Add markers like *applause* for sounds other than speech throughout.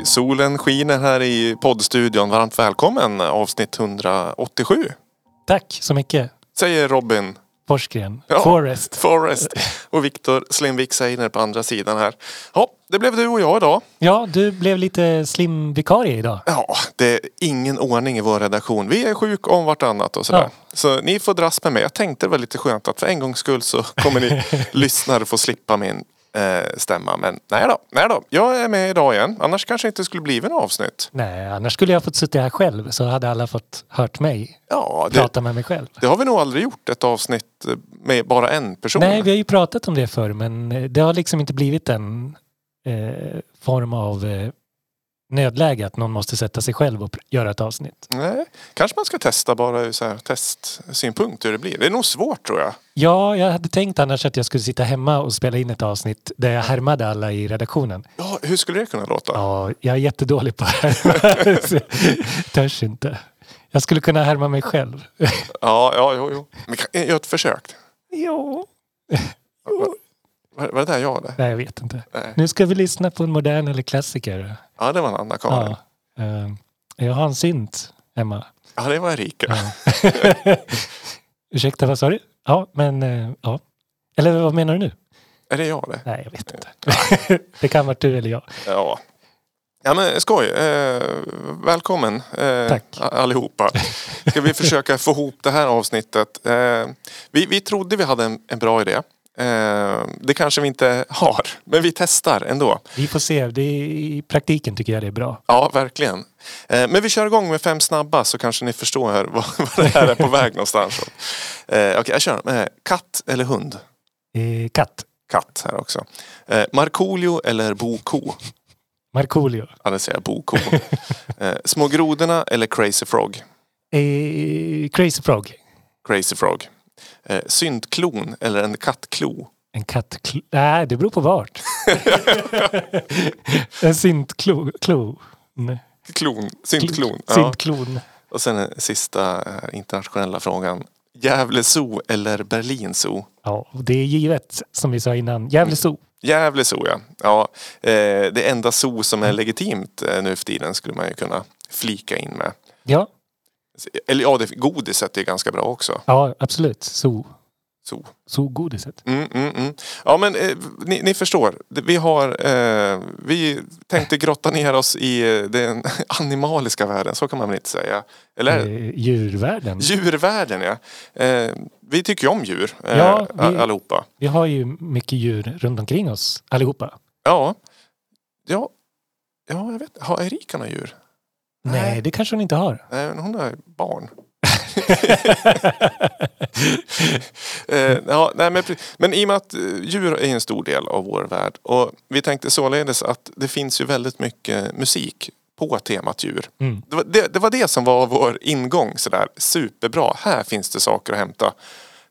oj, solen skiner här i poddstudion. Varmt välkommen avsnitt 187. Tack så mycket. Säger Robin Forsgren. Ja. Forrest. Forrest och Viktor Slimvik Seiner på andra sidan här. Ja, det blev du och jag idag. Ja, du blev lite slimvikarie idag. Ja, det är ingen ordning i vår redaktion. Vi är sjuk om vartannat och sådär. Ja. Så ni får dras med mig. Jag tänkte det var lite skönt att för en gångs skull så kommer ni *laughs* lyssnare få slippa min eh, stämma. Men nej då, nej då. Jag är med idag igen. Annars kanske inte skulle bli en avsnitt. Nej, annars skulle jag fått sitta här själv så hade alla fått hört mig Ja, det, prata med mig själv. det har vi nog aldrig gjort ett avsnitt med bara en person. Nej, vi har ju pratat om det förr men det har liksom inte blivit en eh, form av eh, nödläge att någon måste sätta sig själv och göra ett avsnitt. Nej, kanske man ska testa bara ur så här testsynpunkt hur det blir. Det är nog svårt tror jag. Ja, jag hade tänkt annars att jag skulle sitta hemma och spela in ett avsnitt där jag härmade alla i redaktionen. Ja, hur skulle det kunna låta? Ja, jag är jättedålig på det här. *laughs* Törs inte. Jag skulle kunna härma mig själv. Ja, ja, jo, jo. Men kan, gör ett försök. Jo. Var, var det där jag det? Nej, jag vet inte. Nej. Nu ska vi lyssna på en modern eller klassiker. Ja, det var en Anna-Karin. Ja. eh, Jag har en synt hemma. Ja, det var Erika. Ja. *laughs* Ursäkta, vad sa du? Ja, men eh, ja. Eller vad menar du nu? Är det jag det? Nej, jag vet inte. *laughs* det kan vara du eller jag. Ja. Ja men skoj. Eh, välkommen eh, Tack. allihopa. Ska vi försöka få ihop det här avsnittet. Eh, vi, vi trodde vi hade en, en bra idé. Eh, det kanske vi inte har. Men vi testar ändå. Vi får se. Det är, I praktiken tycker jag det är bra. Ja, verkligen. Eh, men vi kör igång med fem snabba så kanske ni förstår här vad, *laughs* vad det här är på väg någonstans. Eh, Okej, jag kör. Eh, katt eller hund? Eh, katt. Katt här också. Eh, Markoolio eller Bo-ko? Markoolio. Ja, det säger jag. Bo-ko. små grodorna eller Crazy Frog? Crazy Frog. Crazy Frog. Eh, syntklon eller en kattklo? En katt... Nej, det beror på vart. *laughs* en syntklo. Klo. Nej. Klon. Syntklon. Ja. Syntklon. Och sen den sista eh, internationella frågan. Gävle Zoo eller Berlin Zoo? Ja, det är givet som vi sa innan. Gävle Zoo. Gävle Zoo ja. ja eh, det enda zoo som är legitimt eh, nu för tiden skulle man ju kunna flika in med. Ja, Eller ja, det, godiset är ganska bra också. ja absolut. Zoo. Zoo. Zoo-godiset. Mm, mm, mm. Ja men eh, ni, ni förstår. Vi har eh, Vi tänkte grotta ner oss i eh, den *laughs* animaliska världen. Så kan man väl inte säga. Eller? Eh, djurvärlden. Djurvärlden ja. Eh, vi tycker ju om djur eh, Ja, vi- all- allihopa. Vi har ju mycket djur runt omkring oss allihopa. Ja. Ja. Ja, jag vet Har Erika några djur? Nej, det kanske hon inte har. Nej, men hon har barn. *laughs* eh, ja, nej, men, men i och med att eh, djur är en stor del av vår värld och vi tänkte således att det finns ju väldigt mycket musik på temat djur. Mm. Det var det, det var det som var vår ingång sådär superbra. Här finns det saker att hämta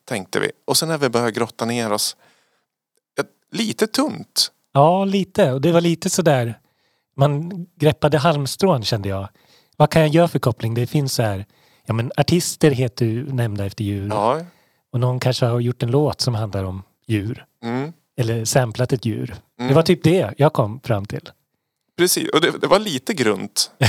tänkte vi. Och sen när vi började grotta ner oss lite tunt. Ja, lite. Och det var lite sådär. Man greppade halmstrån kände jag. Vad kan jag göra för koppling? Det finns så här. Ja, men artister heter ju nämnda efter djur. Ja, Och någon kanske har gjort en låt som handlar om djur. mm, Eller samplat ett djur. mm. Det var typ det jag kom fram till. Precis, och det, det var lite grunt. *laughs*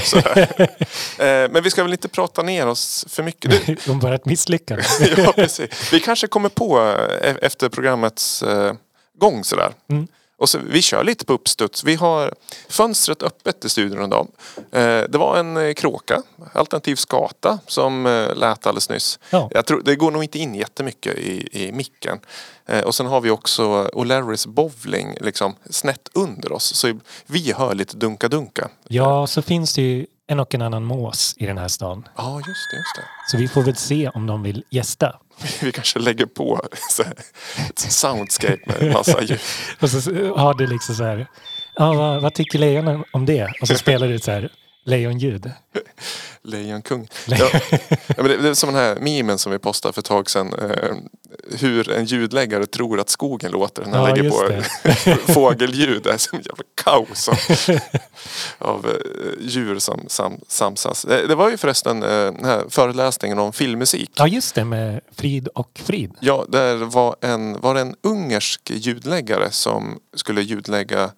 eh, men vi ska väl inte prata ner oss för mycket. Du, *laughs* Om bara ett misslyckande. *laughs* ja, precis. Vi kanske kommer på eh, efter programmets eh, gång sådär. Mm. Och så, vi kör lite på uppstuds. Vi har fönstret öppet i studion idag. Eh, det var en eh, kråka, alternativ skata, som eh, lät alldeles nyss. Ja. Jag tror, det går nog inte in jättemycket i, i micken. Eh, och sen har vi också O'Larrys bowling liksom snett under oss. Så vi hör lite dunka-dunka. ja, så finns det ju en och en annan mås i den här stan. Ja, just det. Just det. Så vi får väl se om de vill gästa. *laughs* Vi kanske lägger på *laughs* så här, ett soundscape med massa ljud. *laughs* Och så har det liksom så här. Ja, vad, vad tycker lejonen om det? Och så spelar det så här lejonljud. *laughs* Lejonkung. Ja, ja, men det, det är som den här memen som vi postade för ett tag sedan. Eh, hur en ljudläggare tror att skogen låter när han Ja, lägger på *laughs* fågelljud. Det är som jävla kaos av, *laughs* av eh, djur som sam, samsas. Det, det var ju förresten eh, den här föreläsningen om filmmusik. Ja, just det med Frid och Frid. Ja, där var en, var det en ungersk ljudläggare som skulle ljudlägga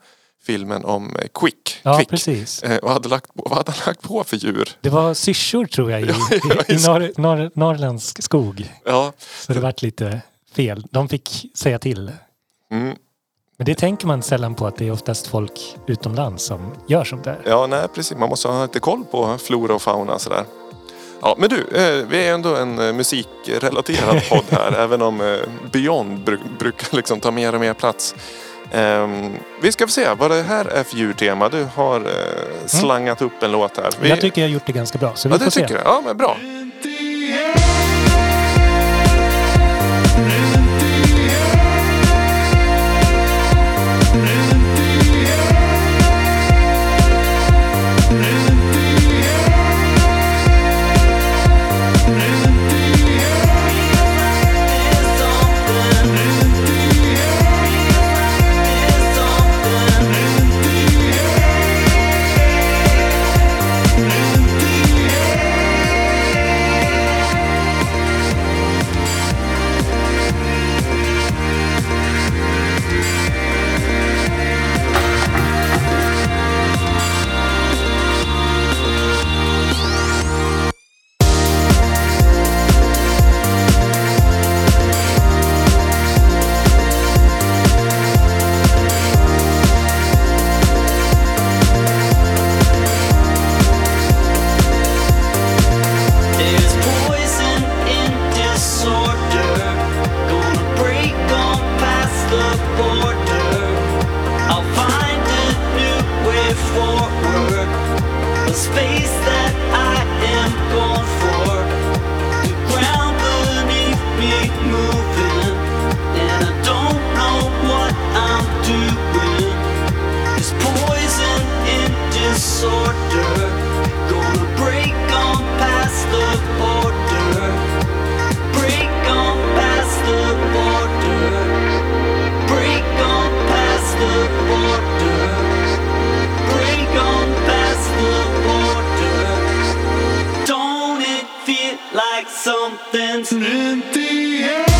filmen om eh, Quick. Ja, Quick. precis. Eh, vad, hade lagt på, vad hade han lagt på för djur? Det var syrsor tror jag i, *laughs* i, norr, norr, norrländsk skog. Ja, Så det vart lite fel. De fick säga till. mm, Men det tänker man sällan på att det är oftast folk utomlands som gör sånt där. ja nej precis. Man måste ha lite koll på flora och fauna sådär. Ja, men du, eh, vi är ändå en eh, musikrelaterad podd här. *laughs* även om Beyond bru- brukar liksom ta mer och mer plats. Ehm, vi ska få se vad det här är för djurtema. Du har eh, slangat upp en låt här. Vi, Jag tycker jag har gjort det ganska bra. Så vi ja, får det se. tycker du? Ja, men bra. Something's in the air?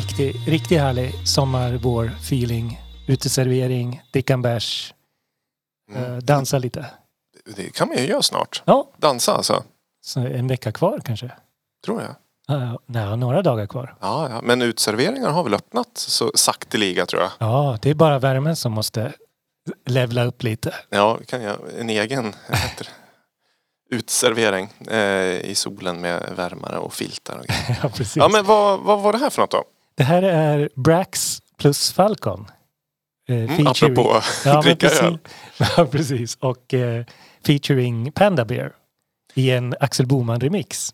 Riktigt, riktigt härlig sommar, vår feeling. Uteservering, dricka en bärs, Mm. eh, dansa lite. det kan man ju göra snart. Ja, Dansa alltså, så en vecka kvar kanske. tror jag. Ja, nej, några dagar kvar. Ja, ja. Men utserveringar har väl öppnat så sakteliga tror jag. Ja, det är bara värmen som måste levla upp lite. Ja, vi kan göra en egen utservering eh, i solen med värmare och filtar. Och grejer. *laughs* ja, precis. ja, men vad, vad var det här för något då? Det här är Brax plus Falcon. Eh, Mm, apropå ja, *laughs* dricka precis. öl. *laughs* Ja, precis. Och eh, featuring Panda Bear i en Axel Boman-remix.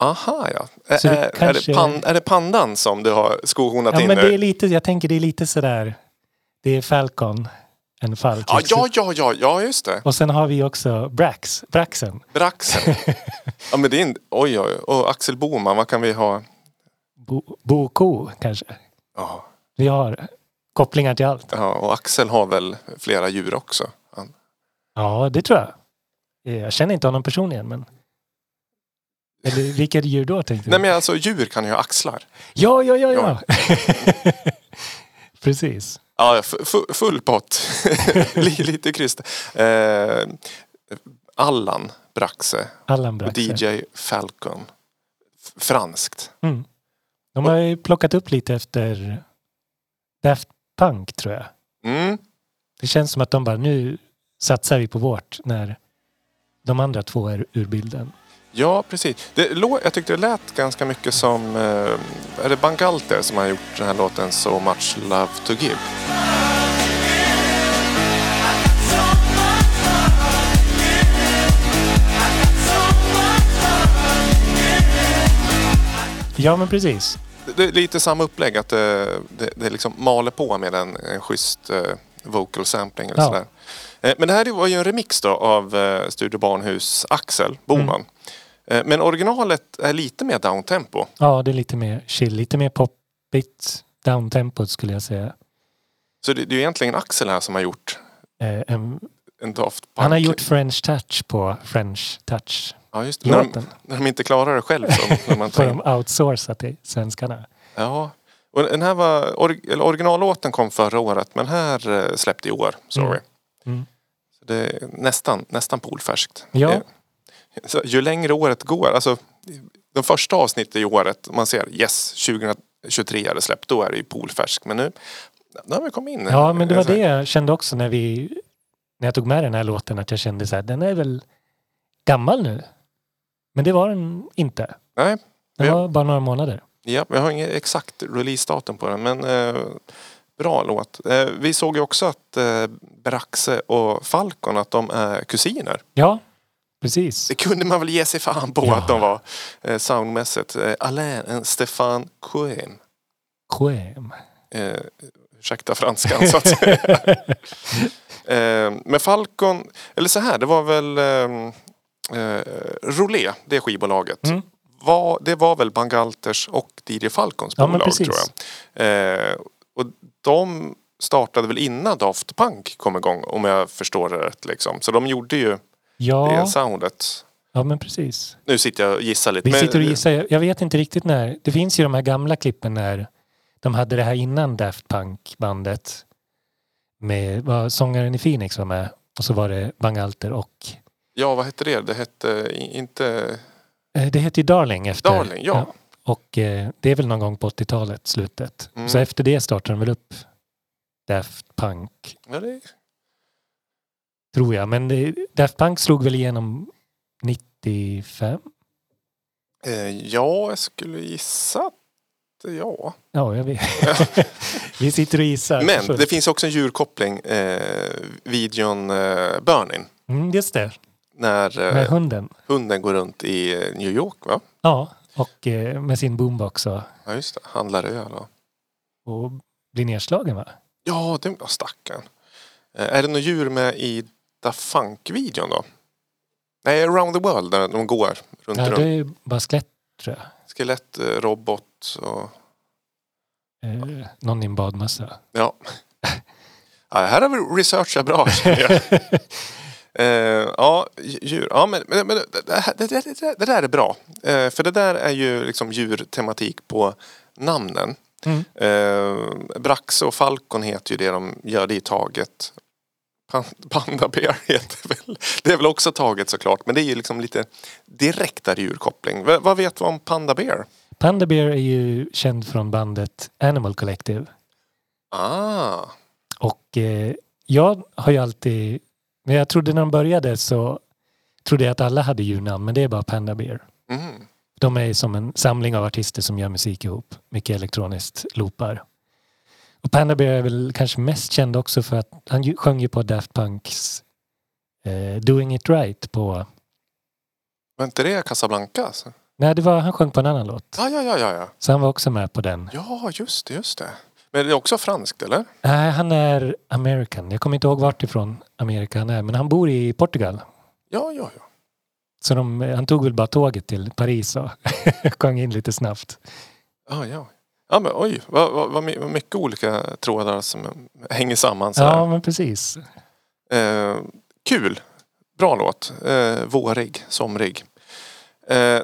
Aha, ja. Ä- Så det är, är, kanske- det pan, är det pandan som du har skohornat Ja, in men nu? det är lite, jag tänker det är lite sådär. Det är Falcon, en falk. Ja, ja, ja, ja, ja, just det. Och sen har vi också Brax, Braxen. Braxen. *laughs* ja, men det är en, oj, oj. Och Axel Boman, vad kan vi ha? Bo, Boko kanske. Ja, Vi har kopplingar till allt. ja, och Axel har väl flera djur också. Han, Ja, det tror jag. Jag känner inte honom personligen, men... Eller vilka djur då tänkte du? nej, men alltså djur kan ju ha axlar. Ja, ja, ja, ja. *laughs* Precis. Ja, f- fu- full pott. *laughs* Li- Lite kryss. Eh, Allan Braxe Allan och Braxe. DJ Falcon. Franskt. Mm. De har ju plockat upp lite efter Daft Punk tror jag. Mm. Det känns som att de bara nu satsar vi på vårt när de andra två är ur bilden. Ja, precis. Det, lå- jag tyckte det lät ganska mycket som... Eh, är det Bangalter som har gjort den här låten So Much Love To Give? Ja men precis. Det, är lite samma upplägg att det, det, det liksom maler på med en, en schysst eh, vocal sampling eller Ja. sådär. Eh, men det här var ju en remix då av eh, Studio Barnhus Axel Boman. Eh, men originalet är lite mer downtempo. Ja det är lite mer chill, lite mer poppigt. Downtempot skulle jag säga. Så det, det är egentligen Axel här som har gjort Eh, en, en Daft Punk. han har gjort French touch på French touch ja, just det. När, de, när de inte klarar det själv. Tar *laughs* Får de outsourca till svenskarna. Ja. Och den här var, or, originallåten kom förra året men här eh, släppte i år. Sorry. Mm. Mm. Så det är nästan, nästan polfärskt. Ja. Eh, Så ju längre året går, alltså de första avsnitten i året, man ser yes 2023 är det släppt, då är det ju polfärskt. Men nu, nu har vi kommit in. Ja men det var Så här- det jag kände också när vi när jag tog med den här låten att jag kände så här, den är väl gammal nu. Men det var den inte. Nej, Den var bara några månader. ja, jag har inget exakt releasedatum på den men eh, bra låt. Eh, vi såg ju också att eh, Braxe och Falcon att de är kusiner. Ja, precis. Det kunde man väl ge sig fan på Ja. att de var eh, soundmässigt. Eh, Alain Stéphane Cohen. Quem. Eh, ursäkta franskan så att säga. *laughs* eh, men Falcon, eller så här, det var väl eh, Rolé, det skivbolaget. Mm. Var, det var väl Bangalters och DJ Falcons Ja, bolag precis. tror jag. Eh, och de startade väl innan Daft Punk kom igång om jag förstår det rätt. Liksom. Så de gjorde ju det Ja, soundet. ja, men precis. Nu sitter jag och gissar lite. Vi men- sitter och gissar. Jag- vet inte riktigt när. Det finns ju de här gamla klippen när de hade det här innan Daft Punk-bandet. Med vad sångaren i Phoenix var med. Och så var det Bangalter och Ja, vad hette det? Det hette inte... eh, det heter ju Darling efter. Darling, ja. Och eh, det är väl någon gång på 80-talet, slutet. Mm. Så efter det startade de väl upp Daft Punk, Ja, det, tror jag. Men det, Daft Punk slog väl igenom 95? eh, ja, jag skulle gissa att ja. Ja, jag vet. *laughs* *laughs* Vi sitter och gissar. Men det finns också en djurkoppling. Eh, videon eh, Burning. Mm, just det, När eh, med hunden. hunden går runt i eh, New York va? Ja, och eh, med sin boombox och, Ja just det, handlar öl och... och blir nedslagen va? Ja, det var stackarn. Eh, är det något djur med i Da Funk-videon då? Nej, Around the World där de går runt, Ja, runt. det är bara skelett tror jag. Skelett, eh, robot och... Eh, någon i en badmössa. Ja. *laughs* ja. Här har vi researchat bra känner jag. *laughs* Eh, ja, djur. Ja, men, men, men det, här- det, det, det, där är bra. Eh, för det där är ju liksom djurtematik på namnen. Mm. Eh, Braxe och Falcon heter ju det de gör, det är taget. Pan- Panda Bear heter väl. Det är väl också taget såklart. Men det är ju liksom lite direktare djurkoppling. V- vad vet du om Panda Bear? Panda Bear är ju känd från bandet Animal Collective. Ah, Och eh, jag har ju alltid, när jag trodde när de började så trodde jag att alla hade djurnamn men det är bara Panda Bear. mm. De är som en samling av artister som gör musik ihop. Mycket elektroniskt loopar. Och Panda Bear är väl kanske mest känd också för att han sjöng ju på Daft Punks eh, Doing It Right på... Var inte det Casablanca? alltså? Nej, det var, han sjöng på en annan låt. Ja, ja, ja, ja. Så han var också med på den. Ja, just det, just det. Men det är också franskt eller? Nej, han är American. Jag kommer inte ihåg vart ifrån Amerika han är. Men han bor i Portugal. Ja, ja, ja. Så de, han tog väl bara tåget till Paris och *laughs* sjöng in lite snabbt. Ja, ja. Ja men oj, vad, vad, vad my- vad mycket olika trådar som hänger samman så Ja, men precis. Eh, kul. Bra låt. Eh, vårig, somrig. Eh,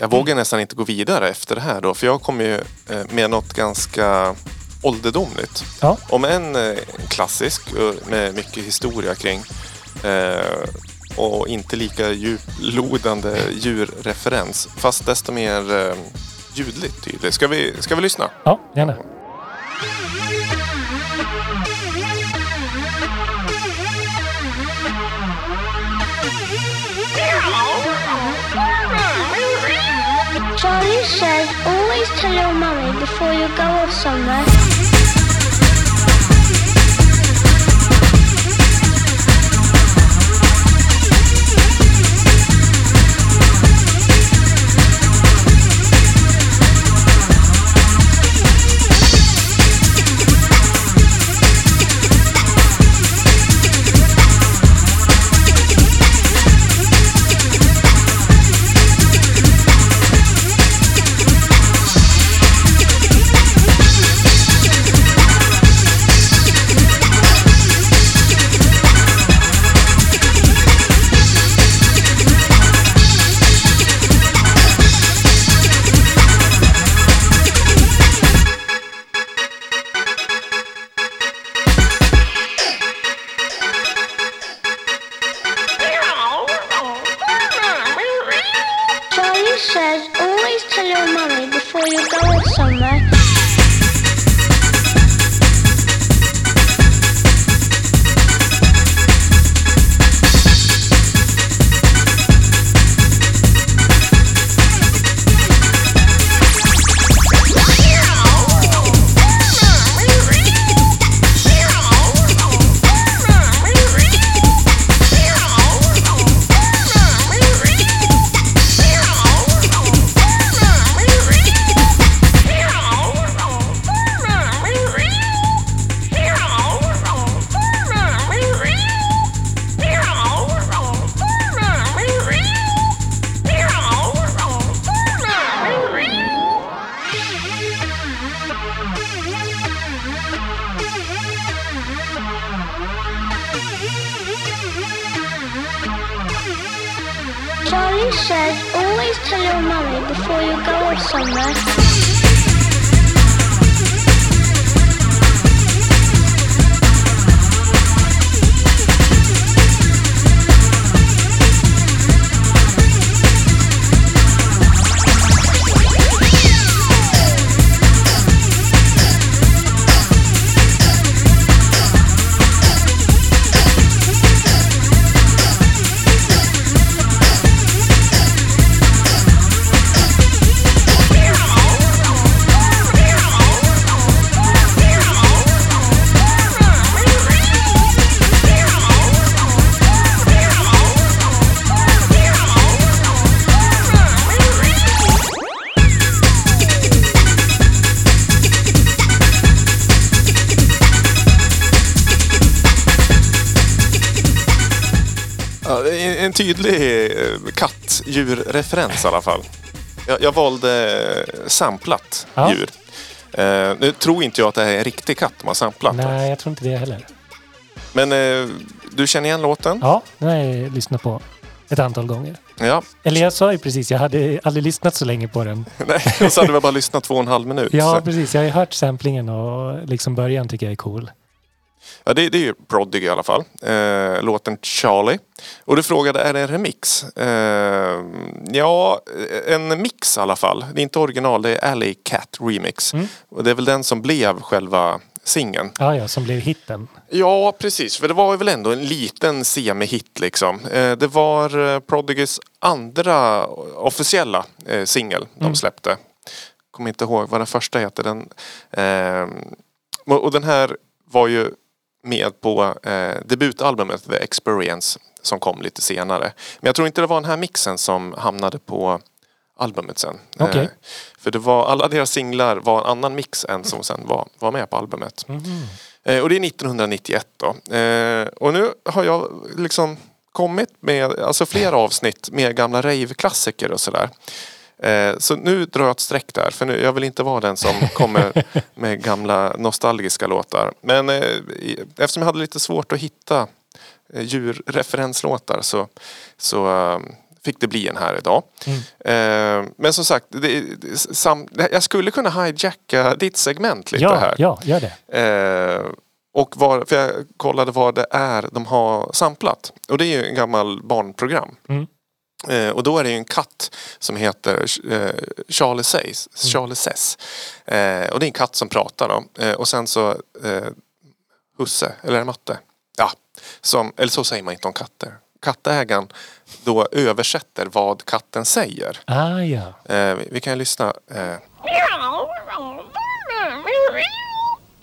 jag vågar nästan inte gå vidare efter det här då för jag kommer ju eh, med något ganska ålderdomligt. Ja. Om en eh, klassisk eh, med mycket historia kring eh, och inte lika djuplodande djurreferens fast desto mer ljudligt tydlig. Ska vi, ska vi lyssna? Ja, gärna. Tell your mummy before you go off somewhere. Kattdjurreferens i alla fall. Jag, jag valde eh, samplat Ja. djur. Eh, nu tror inte jag att det här är en riktig katt de har samplat. Nej, jag tror inte det heller. Men eh, du känner igen låten? Ja, den har jag lyssnat på ett antal gånger. Ja. Eller jag sa ju precis, jag hade aldrig lyssnat så länge på den. *laughs* Nej, och så hade vi bara lyssnat två och en halv minut. Ja, Så- precis. Jag har ju hört samplingen och liksom början tycker jag är cool. Ja, det, det är ju Prodigy i alla fall. Eh, låten Charlie. Och du frågade, är det en remix? Eh, ja, en mix i alla fall. Det är inte original, det är Alley Cat Remix. Mm. Och det är väl den som blev själva singeln. Ja, ja, som blev hitten. Ja, precis. För det var väl ändå en liten semihit liksom. Eh, det var eh, Prodigys andra officiella eh, singel de Mm. släppte. Kommer inte ihåg vad den första heter. Den, eh, och den här var ju med på eh, debutalbumet The Experience som kom lite senare. Men jag tror inte det var den här mixen som hamnade på albumet sen. Eh, Okej. för det var, alla deras singlar var en annan mix än som sen var, var med på albumet. Eh, och det är 1991 då. Eh, och nu har jag liksom kommit med alltså flera avsnitt med gamla rave-klassiker och sådär. Eh, så nu drar jag ett streck där för nu, jag vill inte vara den som kommer *laughs* med gamla nostalgiska låtar. Men eh, eftersom jag hade lite svårt att hitta eh, djurreferenslåtar så, så fick det bli en här idag. Eh, men som sagt, det, det, sam, jag skulle kunna hijacka ditt segment lite Ja, här. ja, gör det. Eh, och var, för jag kollade vad det är de har samplat. Och det är ju en gammal barnprogram. Mm. Eh, och då är det ju en katt som heter eh, Charlie Says, Charlie Says. Eh, och det är en katt som pratar då. Eh, och sen så eh, husse, eller är det matte? Ja, som, eller så säger man inte om katter. Kattägaren då översätter vad katten säger. Ah ja. Eh, vi, vi kan ju lyssna. Eh,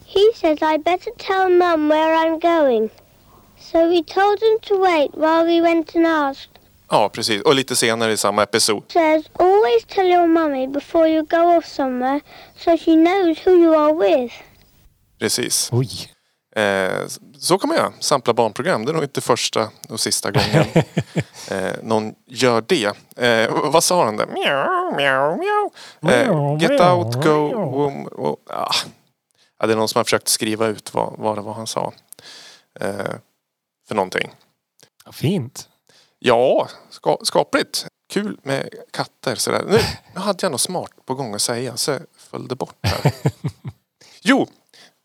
He says I better tell Mum where I'm going. So we told him to wait while we went and asked. Ja, precis. Och lite senare i samma episod. Says always tell your mummy before you go off somewhere so she knows who you are with. Precis. Oj. Eh, så kan man göra. Sampla barnprogram. Det är nog inte första och sista gången *laughs* eh, någon gör det. Eh, vad sa den där? Mjau, mjau, mjau. Eh, get out, go, wom, wo- ah. ja, Det är någon som har försökt skriva ut vad, vad det var han sa. Eh, för någonting. Fint. Ja, ska, skapligt. Kul med katter sådär. Nu, nu hade jag något smart på gång att säga så jag föll det bort här. *laughs* Jo!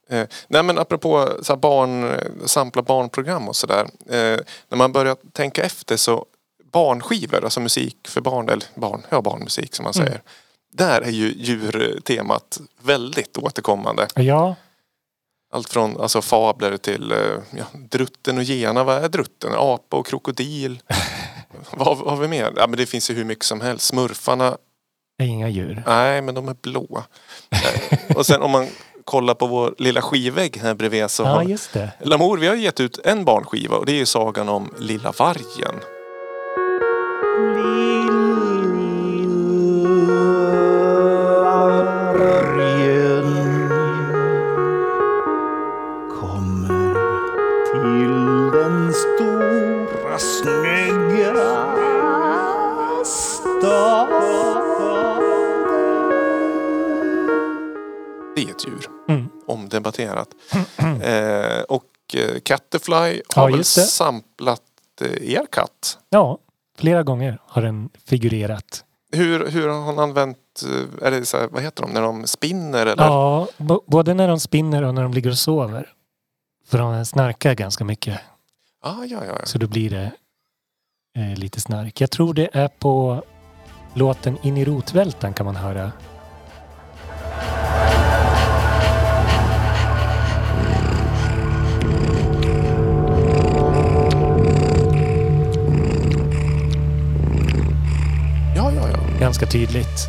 Eh, nej men apropå så barn, sampla barnprogram och sådär. Eh, när man börjar tänka efter så barnskivor, alltså musik för barn, eller barn, ja barnmusik som man säger. Där är ju djurtemat väldigt återkommande. Ja, Allt från alltså, fabler till eh, ja, drutten och gena. Vad är drutten? Apa och krokodil. *laughs* vad, vad har vi mer? Ja, men det finns ju hur mycket som helst. Smurfarna, det är inga djur. nej men de är blåa. Eh, och sen om man kollar på vår lilla skivvägg här bredvid så Ja, har just det. Lamour, vi har gett ut en barnskiva och det är ju sagan om Lilla vargen. vargen Ett djur. Mm. Omdebatterat. eh, och eh, Catterfly har Ja, väl samplat eh, er katt. Ja, flera gånger har den figurerat. Hur, hur har han använt, eh, är det så här, vad heter de, när de spinner eller? Ja, både när de spinner och när de ligger och sover. För de snarkar ganska mycket. Ah, ja, ja, ja. Så då blir det eh, lite snark. Jag tror det är på låten In i rotvältan kan man höra. Ganska tydligt.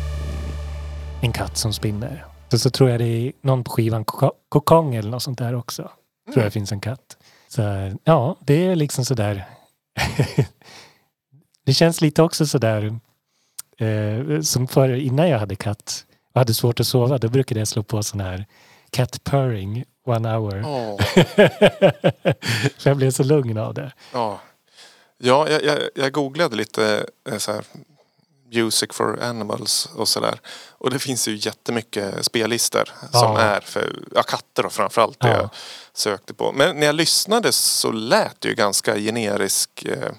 En katt som spinner. Så, så tror jag det är någon på skivan, Ko- Kokong eller något sånt där också. Tror jag finns en katt. Så ja, det är liksom sådär. *laughs* det känns lite också sådär eh, som för innan jag hade katt och hade svårt att sova. Då brukade jag slå på sån här cat purring one hour. För *laughs* jag blev så lugn av det. ja. Ja, jag, jag, jag googlade lite eh, så här, Music for Animals och sådär. Och det finns ju jättemycket spellistor som Ja. är för ja, katter då framförallt det Ja. jag sökte på. Men när jag lyssnade så lät det ju ganska generisk eh,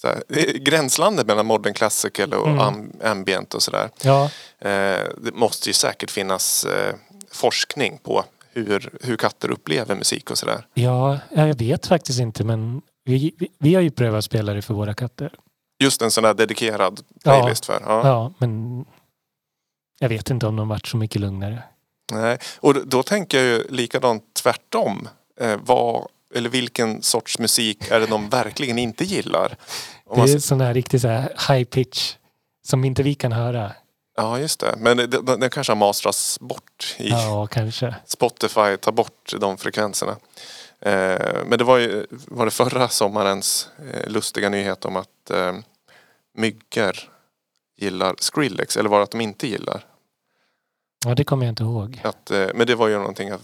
så här, eh, gränslandet mellan modern classical och Mm. am, ambient och sådär. Ja, Eh, det måste ju säkert finnas eh, forskning på hur, hur katter upplever musik och sådär. ja, jag vet faktiskt inte men vi, vi, vi har ju prövat spelare för våra katter. Just en sån där dedikerad playlist för. Ja. Ja, men jag vet inte om de varit så mycket lugnare. Nej. Och då, tänker jag ju likadant tvärtom. Eh, vad, eller vilken sorts musik är det de verkligen inte gillar? Om Det är sån här riktig så high pitch som inte vi kan höra. ja just det. Men den kanske har mastrats bort i Ja, kanske. Spotify. Tar bort de frekvenserna. Eh, men det var ju var det förra sommarens eh, lustiga nyhet om att eh, myggor gillar Skrillex. Eller var det att de inte gillar? Ja, det kommer jag inte ihåg. Att, men det var ju någonting att,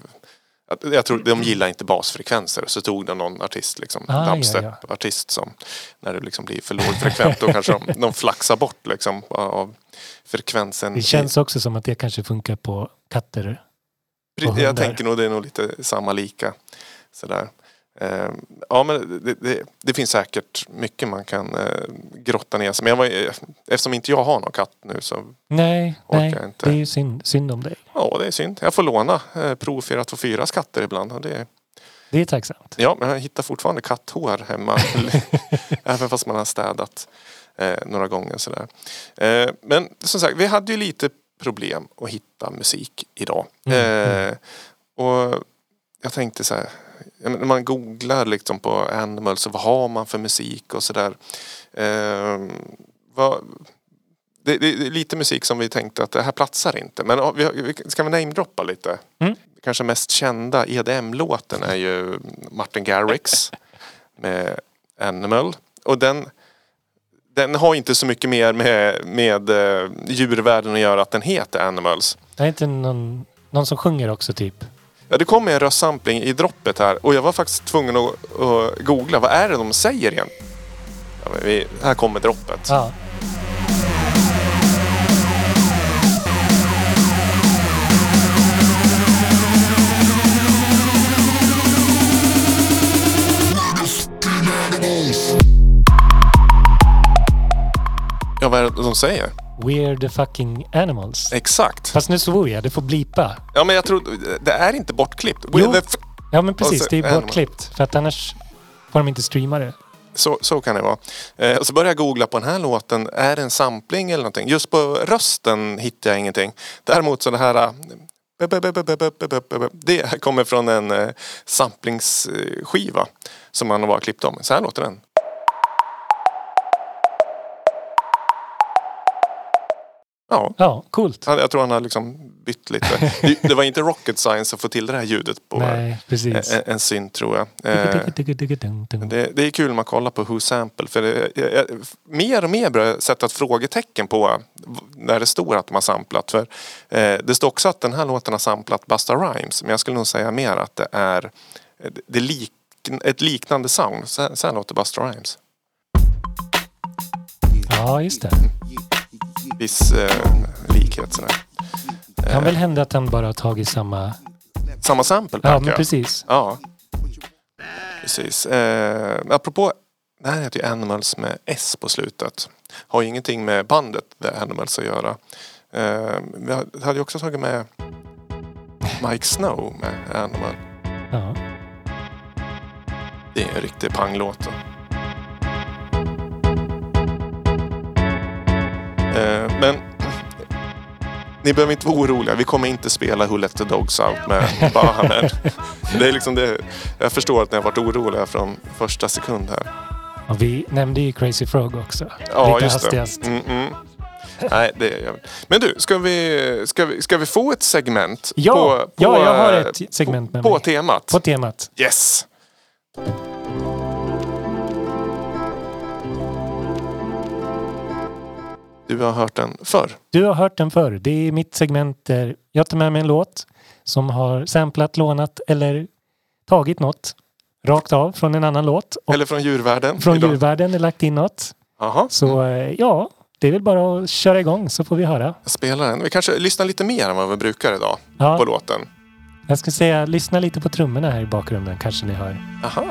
att jag tror de gillar inte basfrekvenser så tog de någon artist, liksom, Ah, ja, dubstep-artist som när det liksom blir för lågfrekvent då kanske de, de flaxar bort liksom av frekvensen. Det känns också som att det kanske funkar på katter. Och jag hundar. tänker nog det är nog lite samma lika. Sådär. Eh, ja men det, det, det finns säkert mycket man kan eh, grotta ner sig Men jag var, eh, eftersom inte jag har någon katt nu så Nej, Orkar nej. jag inte. Det är ju synd, synd om dig. ja det är synd. Jag får låna Pro 424 katter ibland. Och det, Det är tacksamt. Ja, men jag hittar fortfarande katthår hemma. *laughs* Även fast man har städat. eh, några gånger. Sådär. Eh, men som sagt, vi hade ju lite problem att hitta musik idag. Mm, Eh, och jag tänkte så här, när man googlar liksom på Animals så vad har man för musik och sådär. Eh, vad, det, det är lite musik som vi tänkte att det här platsar inte. Men vi, vi, ska vi namedroppa lite? Mm. Kanske mest kända EDM-låten är ju Martin Garrix med Animal. Och den, den har inte så mycket mer med, med eh, djurvärlden att göra att den heter Animals. Det är inte någon, någon som sjunger också typ. Ja, det kom en röstsampling i droppet här och jag var faktiskt tvungen att, att googla. Vad är det de säger igen? Ja, men vi, här kommer droppet. Ja. Ja, vad är det de säger? We're the fucking animals. Exakt. Fast nu svor jag, det får blipa. Ja, men jag tror... Det är inte bortklippt. Jo. The Ja men precis, så det är bortklippt. För att annars får de inte streama det. Så, så kan det vara. Eh, och så började jag googla på den här låten. Är det en sampling eller någonting? Just på rösten hittar jag ingenting. Däremot så det här... eh, Det kommer från en eh, samplingsskiva som man har bara klippt om. Så här låter den. Ja, Ja, coolt. han- jag tror han har liksom bytt lite. Det- Det var inte rocket science att få till det här ljudet på Nej, precis. en, en synt tror jag. Eh, det, det är kul när man kollar på Who Sample för det, jag, jag, mer och mer börjar jag sätta ett frågetecken på när det står att de har samplat. För, eh, det står också att den här låten har samplat Busta Rhymes men jag skulle nog säga mer att det är, det lik, ett liknande sound. Så, så här låter Busta Rhymes. Ja, just det. Viss eh, likhet sådär. Det kan väl hända att han bara har tagit samma... Samma sample Ja, men precis. Ja. Precis. Eh, apropå, det här heter ju Animals med S på slutet. Har ju ingenting med bandet The Animals att göra. Eh, vi hade ju också tagit med Mike Snow med Animal. Ja. Det är en riktig panglåt. Men ni behöver inte vara oroliga. Vi kommer inte spela Who Let The Dogs Out med *laughs* Bahamen. det är liksom det. Jag förstår att ni har varit oroliga från första sekund här. Och vi nämnde ju Crazy Frog också. Ja, Lite just det. hastigast. Mm, mm. Nej, det är jag. Men du, ska vi, ska, vi, ska vi få ett segment? Ja, på, på, ja, jag har eh, ett segment med på, på mig. temat? På temat. Yes! Du har hört den förr? Du har hört den förr. Det är mitt segment där jag tar med mig en låt som har samplat, lånat eller tagit något rakt av från en annan låt. Eller från djurvärlden? från idag? djurvärlden är lagt in något. Jaha, Så eh, ja, det är väl bara att köra igång så får vi höra. jag spelar den. Vi kanske lyssnar lite mer än vad vi brukar idag på Ja, låten. jag ska säga, lyssna lite på trummorna här i bakgrunden kanske ni hör. Aha.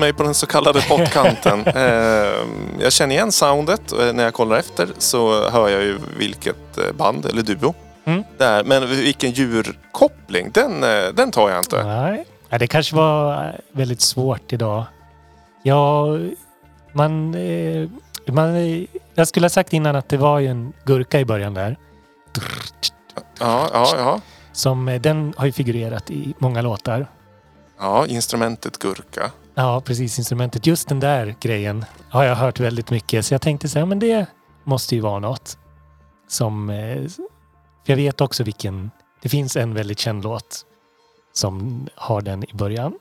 Mig på den så kallade pottkanten. *laughs* eh, jag känner igen soundet och när jag kollar efter så hör jag ju vilket eh, band eller duo Mm. det är. Men vilken djurkoppling, den, eh, den tar jag inte. Nej. Ja, det kanske var eh, väldigt svårt idag. Ja, man, eh, man... eh, Jag skulle ha sagt innan att det var ju en gurka i början där. Ja, ja, ja. Som, eh, den har ju figurerat i många låtar. Ja, instrumentet gurka. Ja, precis. Instrumentet. Just den där grejen har jag hört väldigt mycket. Så jag tänkte så här, men det måste ju vara något. Som... eh, jag vet också vilken... Det finns en väldigt känd låt som har den i början.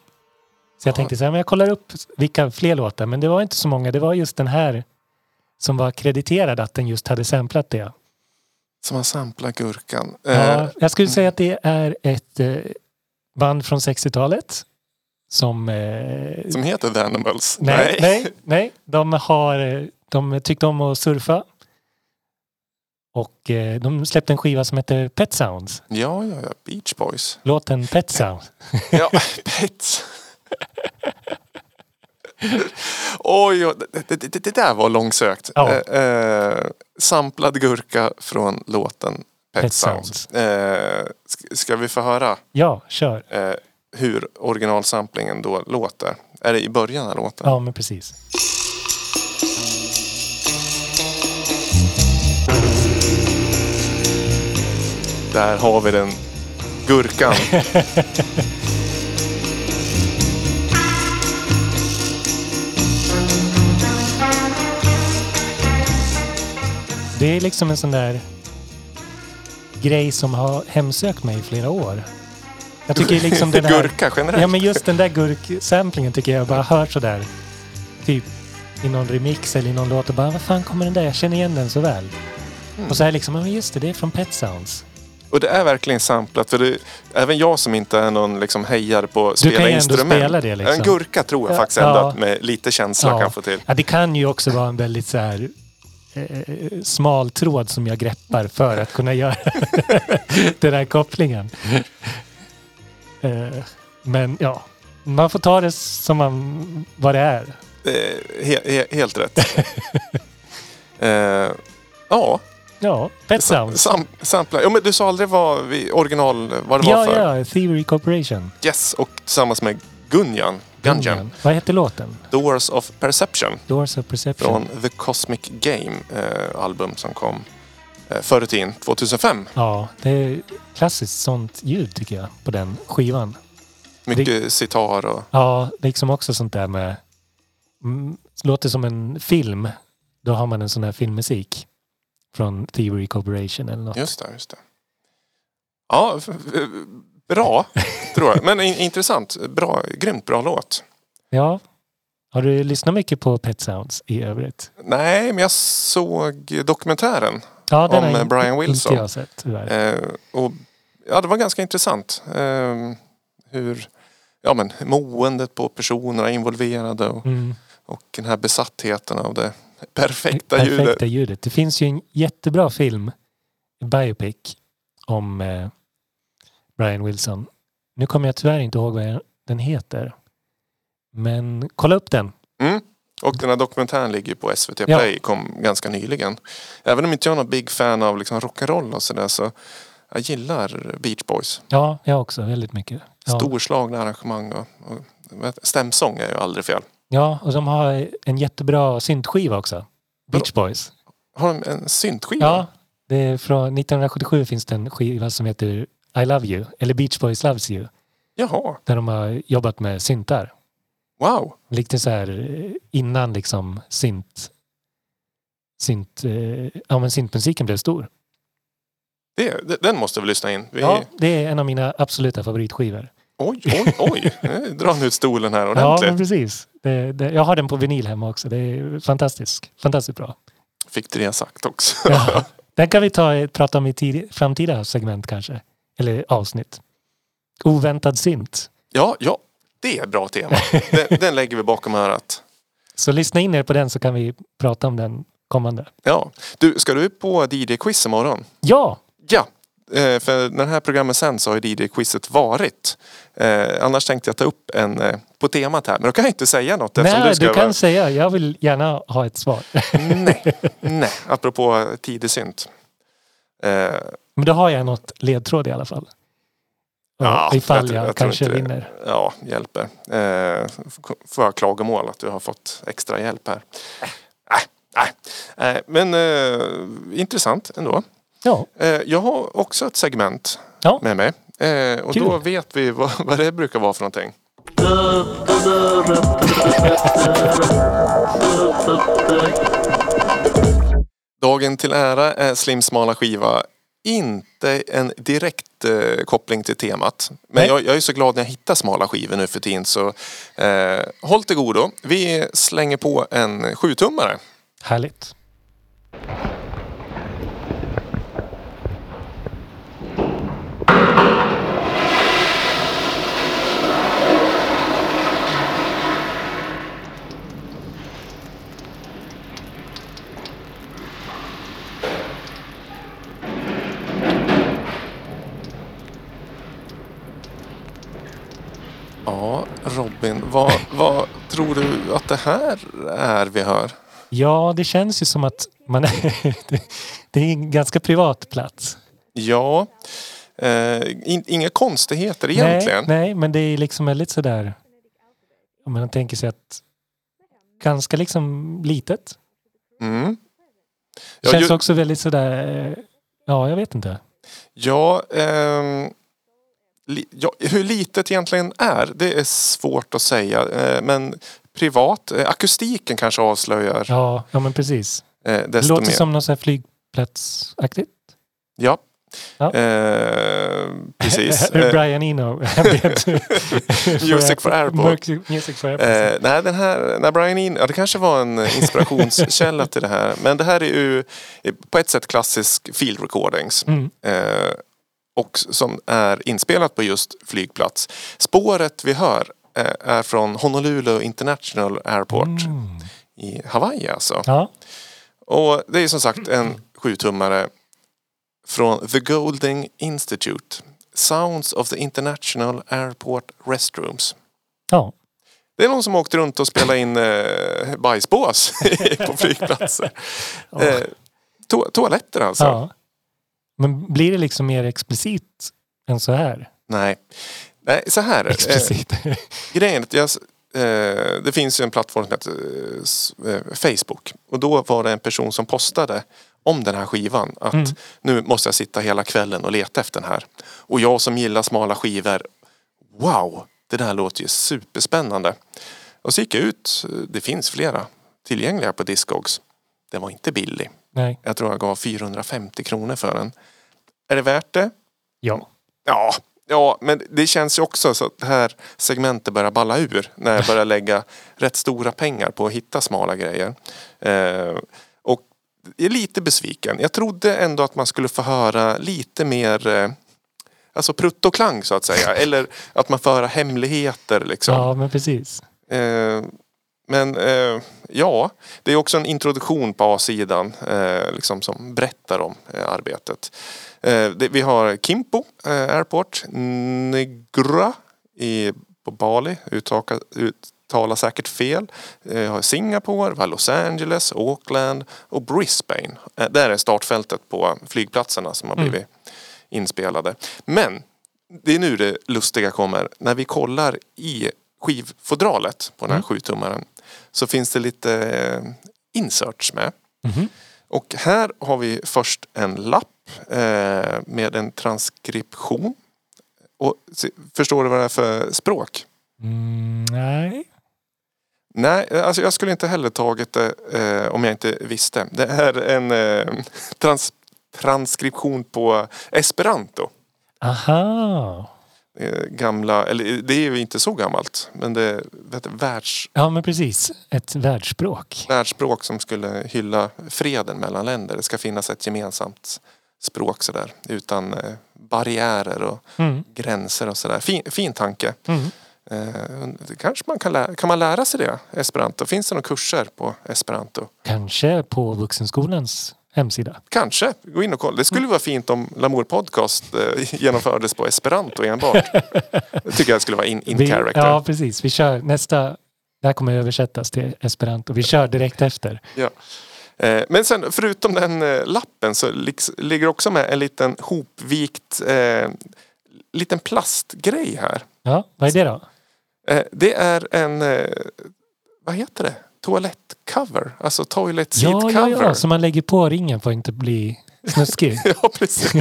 Så jag Ja. tänkte så här, men jag kollar upp vilka fler låtar. Men det var inte så många. Det var just den här som var krediterad att den just hade samplat det. Som har samplat gurkan. Ja, Eh, jag skulle säga att det är ett eh, band från 60-talet. Som... Eh, som heter The Animals. Nej, nej, nej. De, har, eh, de tyckte om att surfa. Och eh, de släppte en skiva som heter Pet Sounds. Ja, ja, ja. Beach Boys. Låten Pet Sounds. Ja, Pets. Oj, oj, det, det, det, där var långsökt. Ja. Eh, eh, samplad gurka från låten Pet, Pet Sounds. Sounds. Eh, ska, ska vi få höra Ja, kör. Hur originalsamplingen då låter? Är det i början av låten? Ja, men precis. Där har vi den gurkan. *laughs* Det är liksom en sån där grej som har hemsökt mig i flera år. Jag tycker liksom *laughs* den här... Gurka generellt. Ja, men just den där gurksamplingen tycker jag bara hör sådär. Typ i någon remix eller i någon låt och bara, vad fan kommer den där? Jag känner igen den så väl. Mm. Och så är liksom, ja men just det, det är från Pet Sounds. Och det är verkligen samplat. För det, även jag som inte är någon liksom hejar på att Du kan spela ju ändå instrument. spela det, liksom. En gurka tror jag Ja, faktiskt ändå ja. att med lite känsla Ja. kan få till. Ja, det kan ju också vara en väldigt så här eh, smal tråd som jag greppar för att kunna göra *laughs* den här kopplingen. Eh, men ja, man får ta det som man, vad det är. Eh, he, he, helt rätt. *laughs* eh, ja, Ja, Pet sam, Sounds. sam, sampla. Ja, men du sa aldrig vad vi, original vad det var Ja, för? ja, Theory Corporation. Yes, och tillsammans med Gunjan. Gunjan. Vad hette låten? Doors of Perception. Doors of Perception. Från The Cosmic Game eh, album som kom förr i tiden, 2005. Ja, det är klassiskt sånt ljud tycker jag på den skivan. Mycket sitar och... Ja, liksom också sånt där med... Mm, låter som en film. Då har man en sån här filmmusik. Från Theory Corporation eller något. Just det, just det. Ja, bra *laughs* tror jag. Men in, intressant. Bra, grymt bra låt. Ja. Har du lyssnat mycket på Pet Sounds i övrigt? Nej, men jag såg dokumentären. Ja, den Om, eh, Brian Wilson. inte jag sett. Eh, och, ja, det var ganska intressant. Eh, hur ja, men, måendet på personerna involverade och, Mm. och den här besattheten av det perfekta, ljudet. Perfekta ljudet. Det finns ju en jättebra film, biopic, om eh, Brian Wilson. Nu kommer jag tyvärr inte ihåg vad den heter. Men kolla upp den. Och den här dokumentären ligger ju på SVT Ja. Play, kom ganska nyligen. Även om inte jag är någon big fan av liksom rock'n'roll och sådär så jag gillar Beach Boys. Ja, jag också. Väldigt mycket. Ja. Storslagna arrangemang och, och stämsång är ju aldrig fel. Ja, och de har en jättebra syntskiva också. Beach Boys. Har de en syntskiva? Ja, det är från 1977 finns det en skiva som heter I Love You, eller Beach Boys Loves You, Jaha, där de har jobbat med syntar. Wow. Lite så här eh, innan liksom synt, synt, eh, ja men syntmusiken blev stor. Det, den måste vi lyssna in. Vi, Ja, det är en av mina absoluta favoritskivor. Oj, oj, oj. *laughs* Nu drar han ut stolen här Ja, ordentligt. men precis. Det, det, jag har den på vinyl hemma också. Det är fantastiskt. Fantastiskt bra. Fick det sagt också. Ja. Den kan vi ta, prata om i tid, framtida segment kanske. Eller avsnitt. Oväntad synt. ja, ja, det är ett bra tema. Den, den lägger vi bakom örat. Så lyssna in er på den så kan vi prata om den kommande. Ja. Du, ska du på DJ-quiz imorgon? Ja, Ja, eh, för när det här programmet sen så har ju DJ-quizet varit. Eh, annars tänkte jag ta upp en på på temat här. Men då kan jag inte säga något Nej, du du kan vara- säga. Jag vill gärna ha ett svar. Nej, *laughs* nej, apropå tidig synt. Eh, Men då har jag något ledtråd i alla fall. Ja, ifall tror- jag, tror kanske inte vinner. Ja, hjälper. Eh, får jag klagomål att du har fått extra hjälp här? Nej, nej. Eh, men eh, intressant ändå. Ja, Eh, jag har också ett segment ja. med mig. Eh, och Kul. då vet vi vad, *laughs* vad det brukar vara för någonting. Dagen till ära är Slims smala skiva inte en direkt eh, koppling till temat. Men jag, jag är så glad när jag hittar smala skivor nu för tiden så eh, håll till godo. Vi slänger på en sjutummare. Härligt. Ja, Robin, vad, vad tror du att det här är vi hör? Ja, det känns ju som att man är, *laughs* det är en ganska privat plats. Ja, eh, in, inga konstigheter egentligen. Nej, nej, men det är liksom väldigt sådär. Om man tänker sig att ganska liksom litet. Mm. Ja, Känns ju, också väldigt sådär. eh, Ja, jag vet inte. ja, li, ja, hur litet egentligen är, det är svårt att säga. Eh, men privat, eh, akustiken kanske avslöjar Ja, ja men precis. eh, Det låter mer. som något flygplatsaktigt. Ja. Ja. Eh, precis. *laughs* Brian Eno. *laughs* *laughs* Music for Airport. Music for Airport. Eh, nej, den här, när Brian In, ja, det kanske var en inspirationskälla till det här. Men det här är ju på ett sätt klassisk field recordings. Mm. Eh, och som är inspelat på just flygplats. Spåret vi hör eh, är från Honolulu International Airport Mm. i Hawaii alltså. Ja, Och det är som sagt en sjutummare från The Golding Institute. Sounds of the International Airport Restrooms. ja. Det är någon som åkt runt och spelat in eh, bajsbås *laughs* på flygplatser. Eh, to- toaletter alltså? ja. Men blir det liksom mer explicit än så här? Nej. Nej, så här. Eh, Explicit. *laughs* grejen är att eh, det finns ju en plattform som heter eh, eh, Facebook. Och då var det en person som postade om den här skivan. Att Mm. nu måste jag sitta hela kvällen och leta efter den här. Och jag som gillar smala skivor. Wow, det där låter ju superspännande. Och så gick jag ut. Det finns flera tillgängliga på Discogs. Den var inte billig. Nej. Jag tror jag gav 450 kronor för den. Är det värt det? Ja. Ja, ja, men det känns ju också så att det här segmentet börjar balla ur när jag börjar lägga *laughs* rätt stora pengar på att hitta smala grejer. Eh, och jag är lite besviken. Jag trodde ändå att man skulle få höra lite mer eh, Alltså prutt och klang så att säga. *laughs* Eller att man får höra hemligheter liksom. ja, men precis. Eh, men eh, ja, det är också en introduktion på A-sidan eh, liksom som berättar om eh, arbetet. Eh, det, vi har Kimpo eh, Airport, Negra i, på Bali, uttaka, uttalar säkert fel. Eh, vi har Singapore, vi har Los Angeles, Auckland och Brisbane. Eh, där är startfältet på flygplatserna som har Mm. blivit inspelade. Men det är nu det lustiga kommer. När vi kollar i skivfodralet på den här Mm. sjutummaren så finns det lite eh, inserts med. Mhm. Och här har vi först en lapp eh, med en transkription. Och förstår du vad det är för språk? Mm, nej. Nej, alltså jag skulle inte heller tagit det eh, om jag inte visste. Det är en eh, trans transkription på esperanto. Aha. Eh, gamla, eller det är ju inte så gammalt, men det är vet, världs, Ja, men precis. Ett världsspråk. världsspråk som skulle hylla freden mellan länder. Det ska finnas ett gemensamt språk sådär utan eh, barriärer och Mm. gränser och sådär. Fin, fin tanke. Mm. Eh, kanske man kan, lära, kan man lära sig det? Esperanto? Finns det några kurser på esperanto? Kanske på Vuxenskolans hemsida. Kanske, gå in och kolla. Det skulle vara fint om Lamour Podcast eh, *laughs* genomfördes på esperanto enbart. Det tycker jag skulle vara in, in Vi, character. ja, precis. Vi kör nästa... Det här kommer översättas till esperanto. Vi kör direkt efter. Ja. Eh, Men sen förutom den eh, lappen så liks- ligger också med en liten hopvikt liten plastgrej här. Ja, vad är det då? Det är en, vad heter det? Toalettcover, alltså toilet seat Ja, ja, cover. ja, så man lägger på ringen för att inte bli snuskig. *laughs* Ja, precis.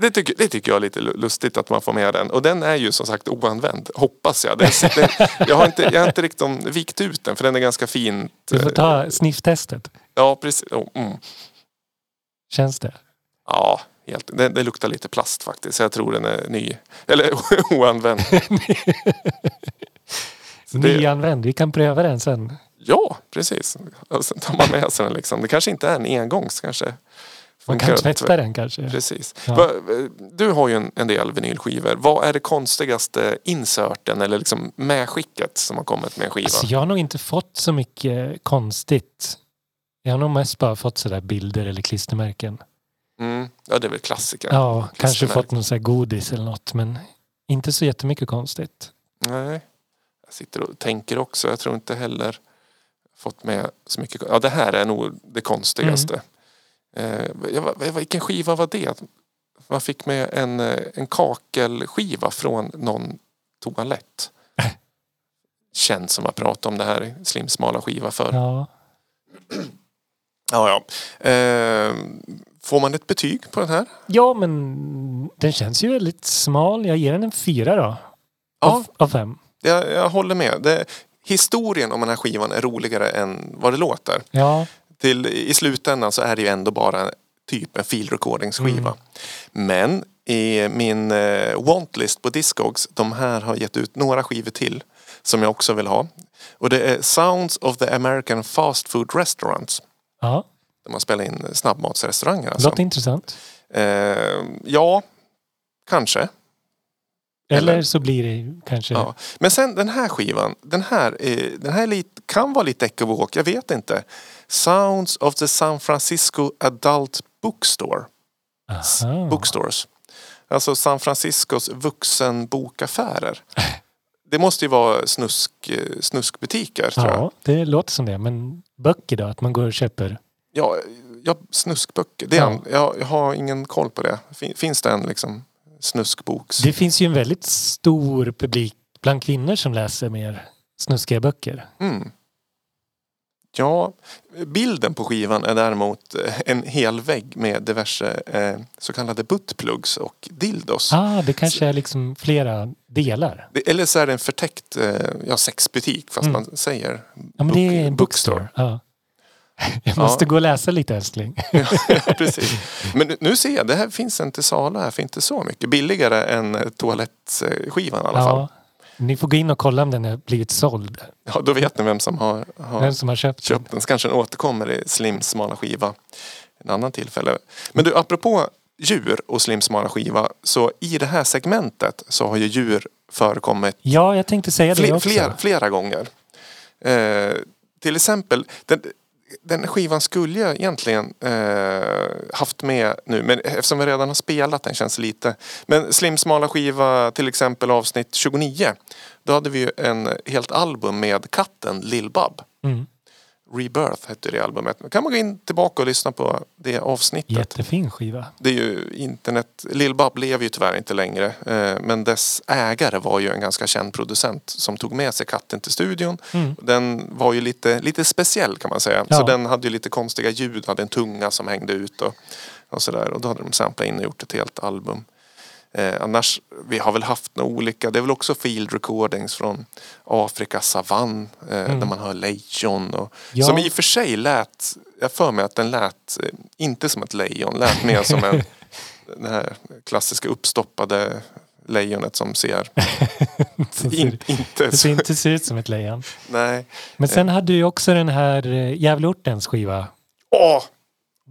Det- tycker, det tycker jag är lite lu- lustigt att man får med den. Och den är ju som sagt oanvänd, hoppas jag. Den, den, jag, har inte, jag har inte riktigt vikt ut den för den är ganska fint. Du får ta snifftestet. Ja, precis. Oh, mm. Känns det? Ja, helt. Det, det luktar lite plast faktiskt. Jag tror den är ny. Eller *laughs* oanvänd. *laughs* Så det- Nyanvänd. Vi kan pröva den sen. Ja, precis. Sen tar man med sig den liksom. Det kanske inte är en engångs kanske. Man kan tvätta den kanske. Precis. Ja. Du har ju en, en del vinylskivor. Vad är det konstigaste inserten eller liksom medskicket som har kommit med en skiva? Alltså, jag har nog inte fått så mycket konstigt. Jag har nog mest bara fått sådär bilder eller klistermärken. Mm. Ja, det är väl klassiker. Ja, kanske fått någon sån godis eller något. Men inte så jättemycket konstigt. Nej. Jag sitter och tänker också. Jag tror inte heller fått med så mycket. Ja, det här är nog det konstigaste. Eh, ja, vad- vilken skiva var det? Man fick med en, eh, en kakelskiva från någon toalett. *laughs* Känns som att prata om det här i slimsmala skiva för. Ja, Ja, ja. Eh, får man ett betyg på den här? ja men den känns ju väldigt smal. Jag ger den en fyra då. Ja, Av, av fem. Jag, jag håller med. Det, historien om den här skivan är roligare än vad det låter. Ja, Till, I slutändan så är det ju ändå bara typ en filrecordingskiva. Men i min eh, wantlist på Discogs, de här har gett ut några skivor till som jag också vill ha. Och det är Sounds of the American Fast Food Restaurants. ja. Där man spelar in snabbmatsrestauranger. Alltså. låter intressant. Eh, ja, kanske. Eller, Eller- så blir det kanske... Ja. Men sen den här skivan, den här, eh, den här är lite, kan vara lite ekivok, jag vet inte. Sounds of the San Francisco Adult Bookstore. Aha. Bookstores. Alltså San Franciscos vuxenbokaffärer. *laughs* Det måste ju vara snusk, snuskbutiker tror jag. Ja, det låter som det. Men böcker då? Att man går och köper? Ja, ja snuskböcker. Det är Ja. en, jag, jag har ingen koll på det. Fin- Finns det en liksom snuskboks... Det finns ju en väldigt stor publik bland kvinnor som läser mer snuskiga böcker. Mm. Ja, bilden på skivan är däremot eh, en hel vägg med diverse eh, så kallade buttplugs och dildos. Ah, det kanske är liksom flera delar. Det- Eller så är det en förtäckt eh, ja, sexbutik fast Mm. man säger Ja, men det är en bookstore. bookstore. Ja. *laughs* Jag måste gå och läsa lite älskling. *laughs* ja, *laughs* precis. Men nu- ser jag, det här finns till salu här för inte så mycket. Billigare än eh, toalettskivan i alla fall. Ja. Ni får gå in och kolla om den har blivit såld. Ja, då vet ni vem som har, har Vem som har köpt, köpt den. Så kanske den återkommer i Slim smala skiva en annan tillfälle. Men du, apropå djur och Slim smala skiva. Så i det här segmentet så har ju djur förekommit Ja, jag tänkte säga det fler, också. fler, flera gånger. Eh, till exempel, den, den skivan skulle jag egentligen eh, haft med nu men eftersom vi redan har spelat den känns det lite. Men Slim smala skiva till exempel avsnitt 29. Då hade vi ju en helt album med katten Lill-Bab. Mm. Rebirth hette det albumet. Då kan man gå in tillbaka och lyssna på det avsnittet. Jättefin skiva. Det är ju internet. Lill-Bab lever ju tyvärr inte längre. Eh, men dess ägare var ju en ganska känd producent som tog med sig katten till studion. Mm. Den var ju lite, lite speciell kan man säga. Ja. Så den hade ju lite konstiga ljud, hade en tunga som hängde ut och, och sådär. Och då hade de samplat in och gjort ett helt album. Eh, annars, vi har väl haft några olika, det är väl också field recordings från Afrikas savann eh, Mm. där man hör lejon. Och, Ja. Som i och för sig lät, jag för mig att den lät eh, inte som ett lejon, lät mer som en *laughs* Det här klassiska uppstoppade lejonet som *laughs* ser in, inte Det ser inte ser ut som ett lejon. Nej. Men sen hade du ju också den här eh, Gävle Ortens skiva, Åh!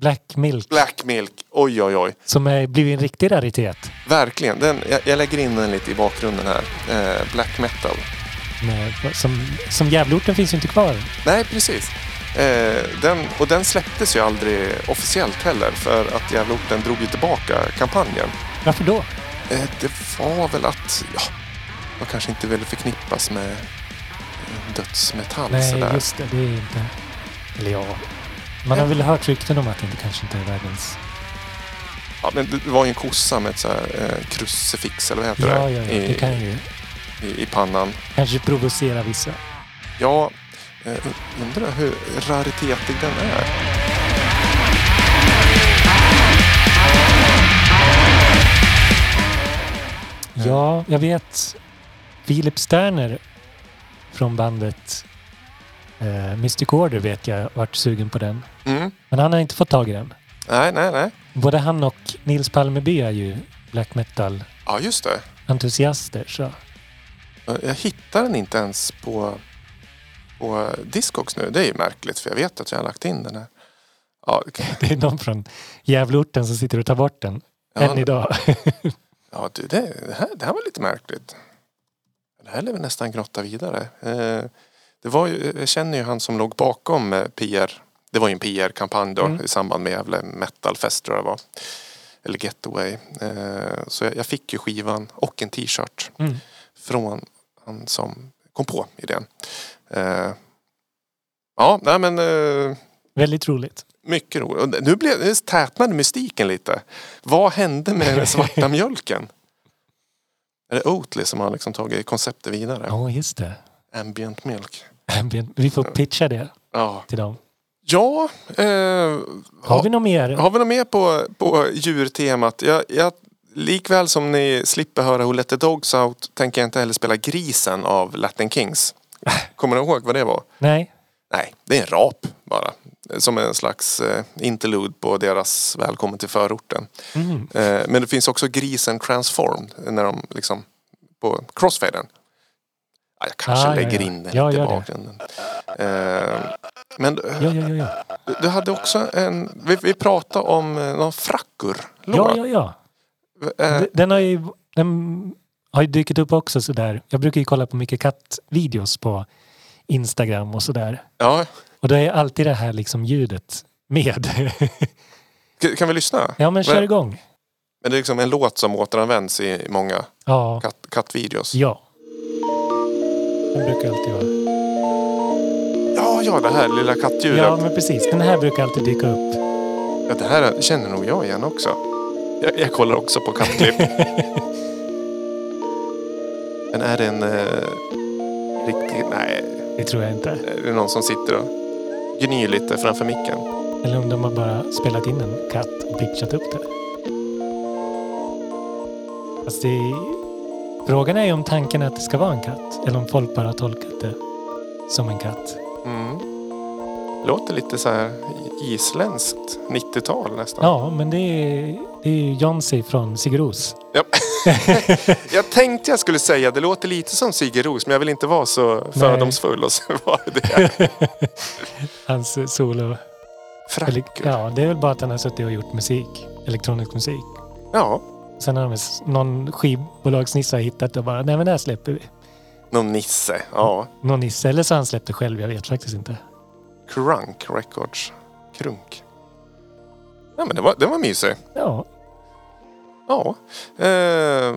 Black Milk, Black Milk. Oj, oj, oj. som är, blivit en riktig raritet. Verkligen. Den, jag, jag lägger in den lite i bakgrunden här. Eh, black metal. Med, som, som Gävle Orten finns ju inte kvar. Nej, precis. Eh, den, och den släpptes ju aldrig officiellt heller för att Gävleorten drog ju tillbaka kampanjen. Varför då? Eh, det var väl att ja, man kanske inte ville förknippas med eh, dödsmetall Nej, sådär. just det. Det är inte... Eller ja. Man har väl hört rykten om att det kanske inte är världens... Ja, men det var ju en kossa med ett så här, eh, krucifix eller vad heter Ja, det? ja, ja. I, Det kan ju i, I pannan. kanske provocera vissa. Ja, eh, undrar hur raritetig den är. Ja, jag vet. Filip Sterner från bandet eh, Mystic Order vet jag varit sugen på den. Mm. Men han har inte fått tag i den. Nej, nej, nej. Både han och Nils Palmeby är ju black metal-entusiaster. Ja, just det. Så Eh, Jag hittar den inte ens på, på Discogs nu. Det är ju märkligt för jag vet att jag har lagt in den här. Ja, *laughs* det är någon från Gävleorten som sitter och tar bort den. ja, Än idag. *laughs* ja du, det, det, här, det här var lite märkligt. Det här lär vi nästan grotta vidare. Eh, det var ju, jag känner ju han som låg bakom eh, PR. Det var ju en PR-kampanj då Mm. i samband med Gävle Metalfest tror jag det var. Eller Getaway. Eh, så jag, fick ju skivan och en t-shirt Mm. från han som kom på idén. Eh, ja, nej men Väldigt roligt. mycket roligt. Nu, blev, nu tätnade mystiken lite. Vad hände med den svarta *laughs* mjölken? Är det Oatly som har liksom tagit konceptet vidare? Ja, just det. Ambient milk. *laughs* Vi får pitcha det Ja, till dem. ja eh, Har vi något mer? Har vi något mer på, på djurtemat? Jag, jag, likväl som ni slipper höra Who Let The Dogs Out tänker jag inte heller spela Grisen av Latin Kings. *laughs* Kommer ni ihåg vad det var? Nej? Nej, det är en rap bara. Som en slags eh, interlude på deras Välkommen till förorten. Mm. Eh, men det finns också Grisen Transformed när de liksom på crossfaden. Ja, jag kanske Ah, lägger ja. in den Ja, lite i bakgrunden. Eh, men Ja, ja, ja. Ja, du, du hade också en... Vi, vi pratade om eh, någon frackur. ja, ja. ja. Eh, Den har ju, den har ju dykt upp också sådär. Jag brukar ju kolla på mycket kattvideos på Instagram och sådär. ja. Och då är alltid det här liksom ljudet med. *laughs* Kan- vi lyssna? ja men kör igång. Men det är liksom en låt som återanvänds i många Ja. katt, kattvideos. Ja. Den brukar alltid vara. Ja, ja, det här lilla kattdjuret. Ja men precis. Den här brukar alltid dyka upp. Ja, det här känner nog jag igen också. Jag, jag kollar också på kattklipp. *laughs* Men är det en eh, riktig... Nej, Det tror jag inte. är det någon som sitter och gnyr lite framför micken? Eller om de har bara spelat in en katt och pitchat upp det. Fast det Frågan är ju om tanken är att det ska vara en katt. Eller om folk bara har tolkat det som en katt. Mm. Låter lite så här isländskt 90-tal nästan. Ja, men det är, det är ju Jonsi från Sigeros. Ja. *laughs* Jag tänkte jag skulle säga det låter lite som Sigge Ros men jag vill inte vara så fördomsfull och så var det. *laughs* Hans solo. Eller, Frackur. ja, det är väl bara att han har suttit och gjort musik. Elektronisk musik. Ja, Sen har de någon skivbolagsnisse har hittat och bara, nej men det här släpper vi. någon nisse. Ja. Någon nisse, eller så har han släppt det själv, jag vet faktiskt inte. Crunk Records. Krunk. Ja men det var, det var mysigt. Ja, Ja. Eh,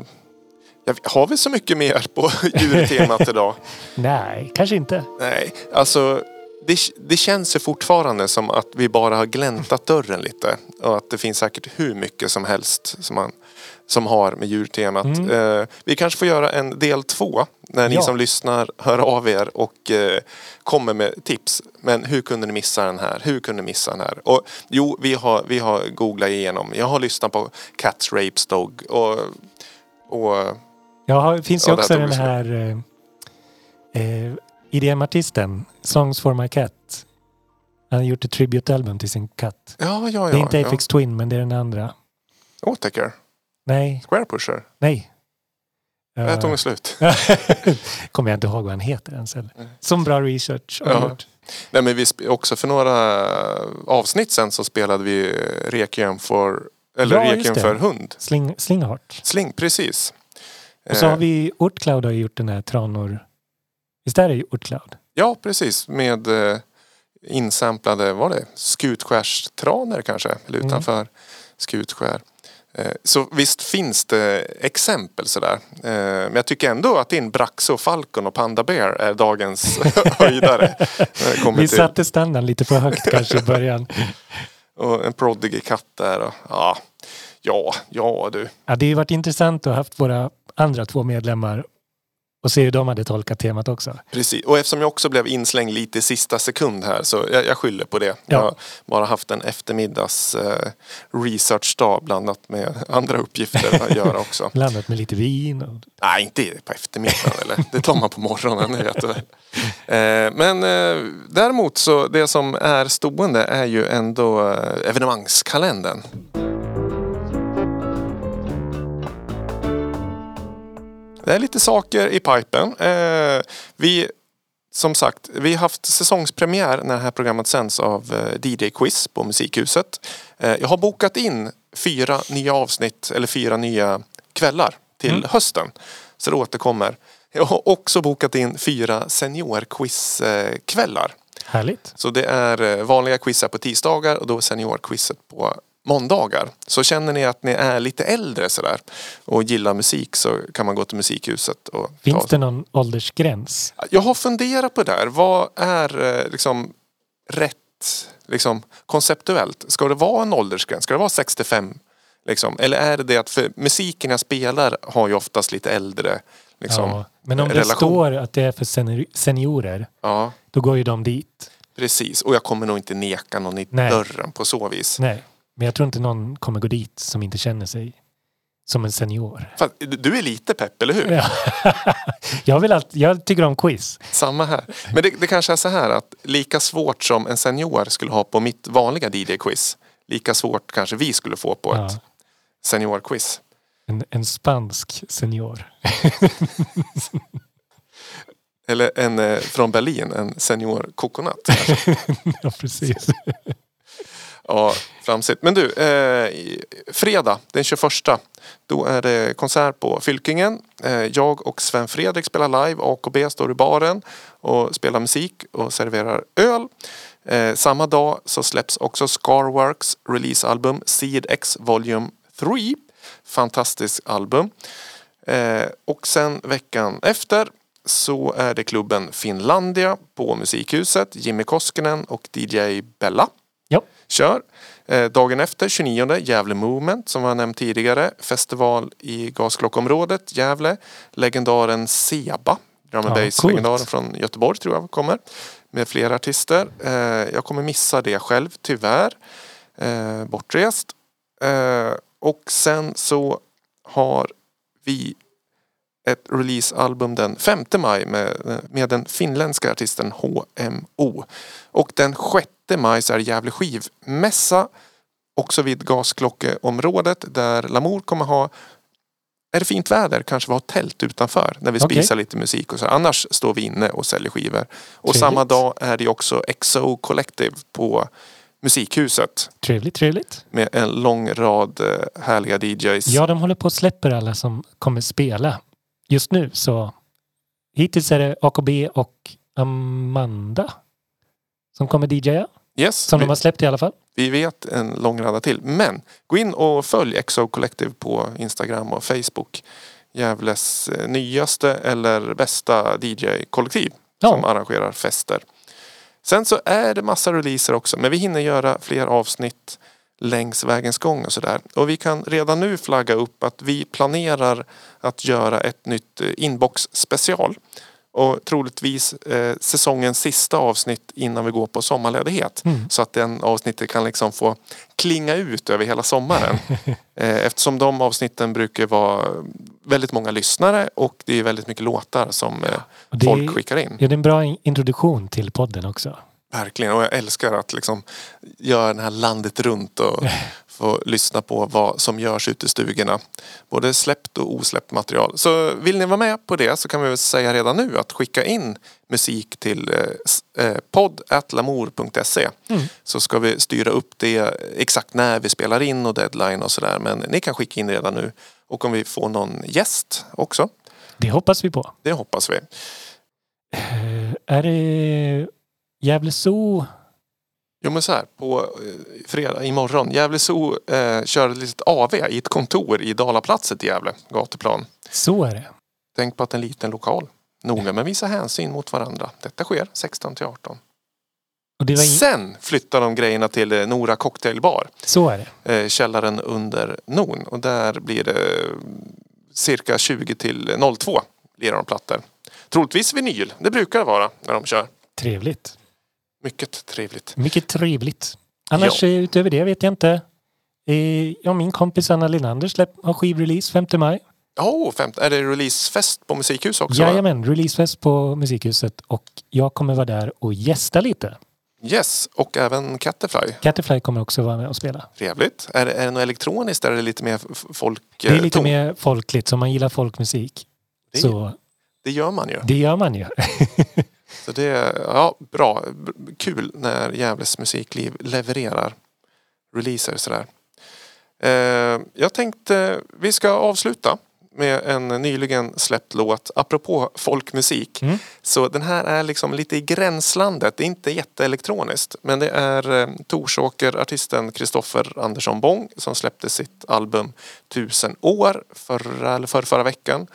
har vi så mycket mer på *laughs* djurtemat idag? *laughs* nej, kanske inte. Nej, alltså det, det känns ju fortfarande som att vi bara har gläntat dörren lite. Och att det finns säkert hur mycket som helst som, man, som har med djurtemat. Mm. Eh, vi kanske får göra en del två. När ni Ja. som lyssnar hör av er och eh, kommer med tips. Men hur kunde ni missa den här? Hur kunde ni missa den här? Och jo, vi har, vi har googlat igenom. Jag har lyssnat på Cats Rapes Dog och, och Jag har, finns ju Ja, det också den här eh, eh, IDM-artisten, Songs for my cat. Han har gjort ett tribute-album till sin katt. ja, ja, ja. det är inte ja. Aphex Twin, men det är den andra. Åtaker? Nej, Square Pusher? nej. Tog Uh, det slut. *laughs* kommer jag inte ihåg vad han heter ens. Eller? Som bra research. Ja. jag. Nej, men vi också för några avsnitt sen så spelade vi Requiem för, eller Ja, Requiem för hund. Sling, Slingheart. Sling, precis. Och så Eh, har vi Ortcloud har gjort den här tranor. Visst är det Ortcloud? Ja, precis. Med eh, insamplade, var det skutskärstraner kanske? Eller Mm. utanför skutskär. Eh, så visst finns det exempel sådär. Eh, men jag tycker ändå att din Braxo Falcon och Panda Bear är dagens *laughs* höjdare. Vi till- satte standarden lite för högt kanske i början. *laughs* Och en Prodigy katt där. Och, ja, ja, ja du. Ja, det har ju varit intressant att ha haft våra andra två medlemmar och se hur de hade tolkat temat också. Precis. Och eftersom jag också blev inslängd lite i sista sekund här så jag, jag skyller på det. Jag har bara haft en eftermiddags eh, researchdag blandat med andra uppgifter att göra också. *laughs* Blandat med lite vin. Och... Nej, inte på eftermiddagen eller det tar man på morgonen, det vet. Eh, men eh, däremot så det som är stående är ju ändå eh, evenemangskalendern. Det är lite saker i pipen. Eh, vi, som sagt, vi har haft säsongspremiär när det här programmet sänds av eh, DJ Quiz på Musikhuset. Eh, jag har bokat in fyra nya avsnitt eller fyra nya kvällar till hösten. Så det återkommer. Jag har också bokat in fyra seniorquiz-kvällar. Härligt. Så det är eh, vanliga quizar på tisdagar och då är seniorquizet på måndagar. Så känner ni att ni är lite äldre sådär och gillar musik så kan man gå till Musikhuset och Finns ta... det någon åldersgräns? Jag har funderat på det där. Vad är eh, liksom rätt liksom, konceptuellt? Ska det vara en åldersgräns? Ska det vara 65? Liksom? Eller är det det att för musiken jag spelar har ju oftast lite äldre liksom, ja. Men om det relation. står att det är för seni- seniorer, Ja, då går ju de dit. precis. Och jag kommer nog inte neka någon i Nej. dörren på så vis. Nej, men jag tror inte någon kommer gå dit som inte känner sig som en senior. Fast, du är lite pepp, eller hur? Ja. *laughs* jag, vill alltid, jag tycker om quiz. Samma här. Men det, det kanske är så här att lika svårt som en senior skulle ha på mitt vanliga DJ-quiz. Lika svårt kanske vi skulle få på Ja. ett seniorquiz. En, en spansk senior. *laughs* Eller en eh, från Berlin, en senior coconut. *laughs* ja, precis. Ja, framsigt. Men du, eh, fredag den 21. Då är det konsert på Fylkingen. Eh, jag och Sven Fredrik spelar live. AKB står i baren och spelar musik och serverar öl. Eh, samma dag så släpps också Scarworks releasealbum Seed X Volume 3. Fantastiskt album. Eh, och sen veckan efter så är det klubben Finlandia på Musikhuset. Jimmy Koskinen och DJ Bella kör. Eh, dagen efter, 29, Gävle Movement som var nämnt tidigare. Festival i gasklockområdet, Gävle. Legendaren Seba, drum and Ja, bass-legendaren coolt. från Göteborg tror jag kommer. Med flera artister. Eh, jag kommer missa det själv, tyvärr. Eh, bortrest. Och sen så har vi ett releasealbum den 5 maj med, med den finländska artisten HMO. Och den 6 maj så är det Gävle skivmässa också vid gasklockeområdet där Lamour kommer ha är det fint väder kanske vi har tält utanför när vi Okej. spisar lite musik och så. Annars står vi inne och säljer skivor. Och Trevligt. samma dag är det också XO Collective på Musikhuset trevligt, trevligt. med en lång rad eh, härliga DJs. Ja, de håller på att släpper alla som kommer spela just nu. Så hittills är det AKB och Amanda som kommer DJa. Yes, Som vi, de har släppt i alla fall. vi vet en lång rada till. Men gå in och följ XO Collective på Instagram och Facebook. Gävles eh, nyaste eller bästa DJ-kollektiv Ja. som arrangerar fester. Sen så är det massa releaser också men vi hinner göra fler avsnitt längs vägens gång och sådär. Och vi kan redan nu flagga upp att vi planerar att göra ett nytt eh, inbox special. Och troligtvis eh, säsongens sista avsnitt innan vi går på sommarledighet. Mm. Så att den avsnittet kan liksom få klinga ut över hela sommaren. *laughs* eh, eftersom de avsnitten brukar vara väldigt många lyssnare och det är väldigt mycket låtar som eh, folk skickar in. ja, det är en bra in- introduktion till podden också. Verkligen, och jag älskar att liksom göra det här landet runt och få lyssna på vad som görs ute i stugorna. Både släppt och osläppt material. Så vill ni vara med på det så kan vi väl säga redan nu att skicka in musik till eh, eh, podd.lamour.se så ska vi styra upp det exakt när vi spelar in och deadline och sådär. Men ni kan skicka in redan nu. Och om vi får någon gäst också, Det hoppas vi på. det hoppas vi. Eh, Är det Gävle Zoo? Jo men så här, på eh, fredag imorgon, Gävle Zoo eh, kör ett litet AV i ett kontor i Dalaplatset i Gävle, gatuplan. Så är det. Tänk på att en liten lokal. Noga med visa hänsyn mot varandra. Detta sker 16 till 18. Och det var in... Sen flyttar de grejerna till eh, Nora Cocktailbar. Så är det. Eh, källaren under Non. Och där blir det cirka 20 till 02 lirar de plattor. Troligtvis vinyl. Det brukar det vara när de kör. Trevligt. Mycket trevligt. Mycket trevligt. Annars eh, utöver det vet jag inte. Eh, Ja, min kompis Anna Linander har skivrelease 5 maj. Oh, femt. Är det releasefest på Musikhus också? va? Jajamän, releasefest på Musikhuset och jag kommer vara där och gästa lite. Yes, och även Catterfly. Catterfly kommer också vara med och spela. Trevligt. Är är det något elektroniskt eller är det lite mer folk... Det är eh, lite ton? mer folkligt, så om man gillar folkmusik. Det- Så Det gör man ju. det gör man ju. *laughs* Så det är ja, bra. Kul när Gävles musikliv levererar releaser sådär. Eh, jag tänkte vi ska avsluta med en nyligen släppt låt apropå folkmusik. Mm. Så den här är liksom lite i gränslandet. Det är inte jätteelektroniskt. Men det är eh, Torsåker-artisten Kristoffer Andersson Bång som släppte sitt album Tusen år förra, eller för förra veckan.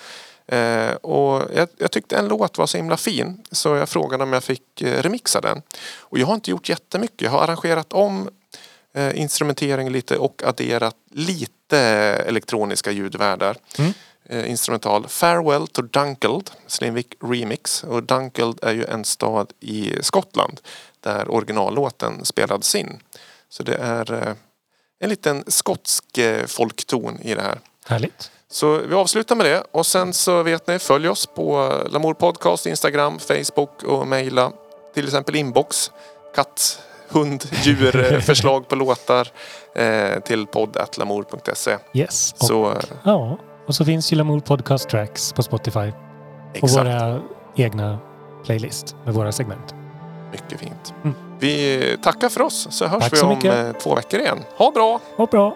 Eh, och jag, jag tyckte en låt var så himla fin så jag frågade om jag fick eh, remixa den. Och jag har inte gjort jättemycket. Jag har arrangerat om eh, instrumentering lite och adderat lite elektroniska ljudvärdar. Mm. Eh, instrumental Farewell to Dunkeld, Slimvik Remix. Och Dunkeld är ju en stad i Skottland där originallåten spelades in. Så det är eh, en liten skotsk eh, folkton i det här. Härligt. Så vi avslutar med det och sen så vet ni, följ oss på Lamour Podcast, Instagram, Facebook och mejla till exempel inbox, katt, hund, djur, *laughs* förslag på låtar eh, till podd.lamour.se. Yes. Och, Så eh, ja, och så finns ju Lamour Podcast Tracks på Spotify. Och exakt, våra egna playlist med våra segment. mycket fint. Mm. Vi tackar för oss så hörs Tack vi så om mycket. eh, två veckor igen. Ha bra! Och bra!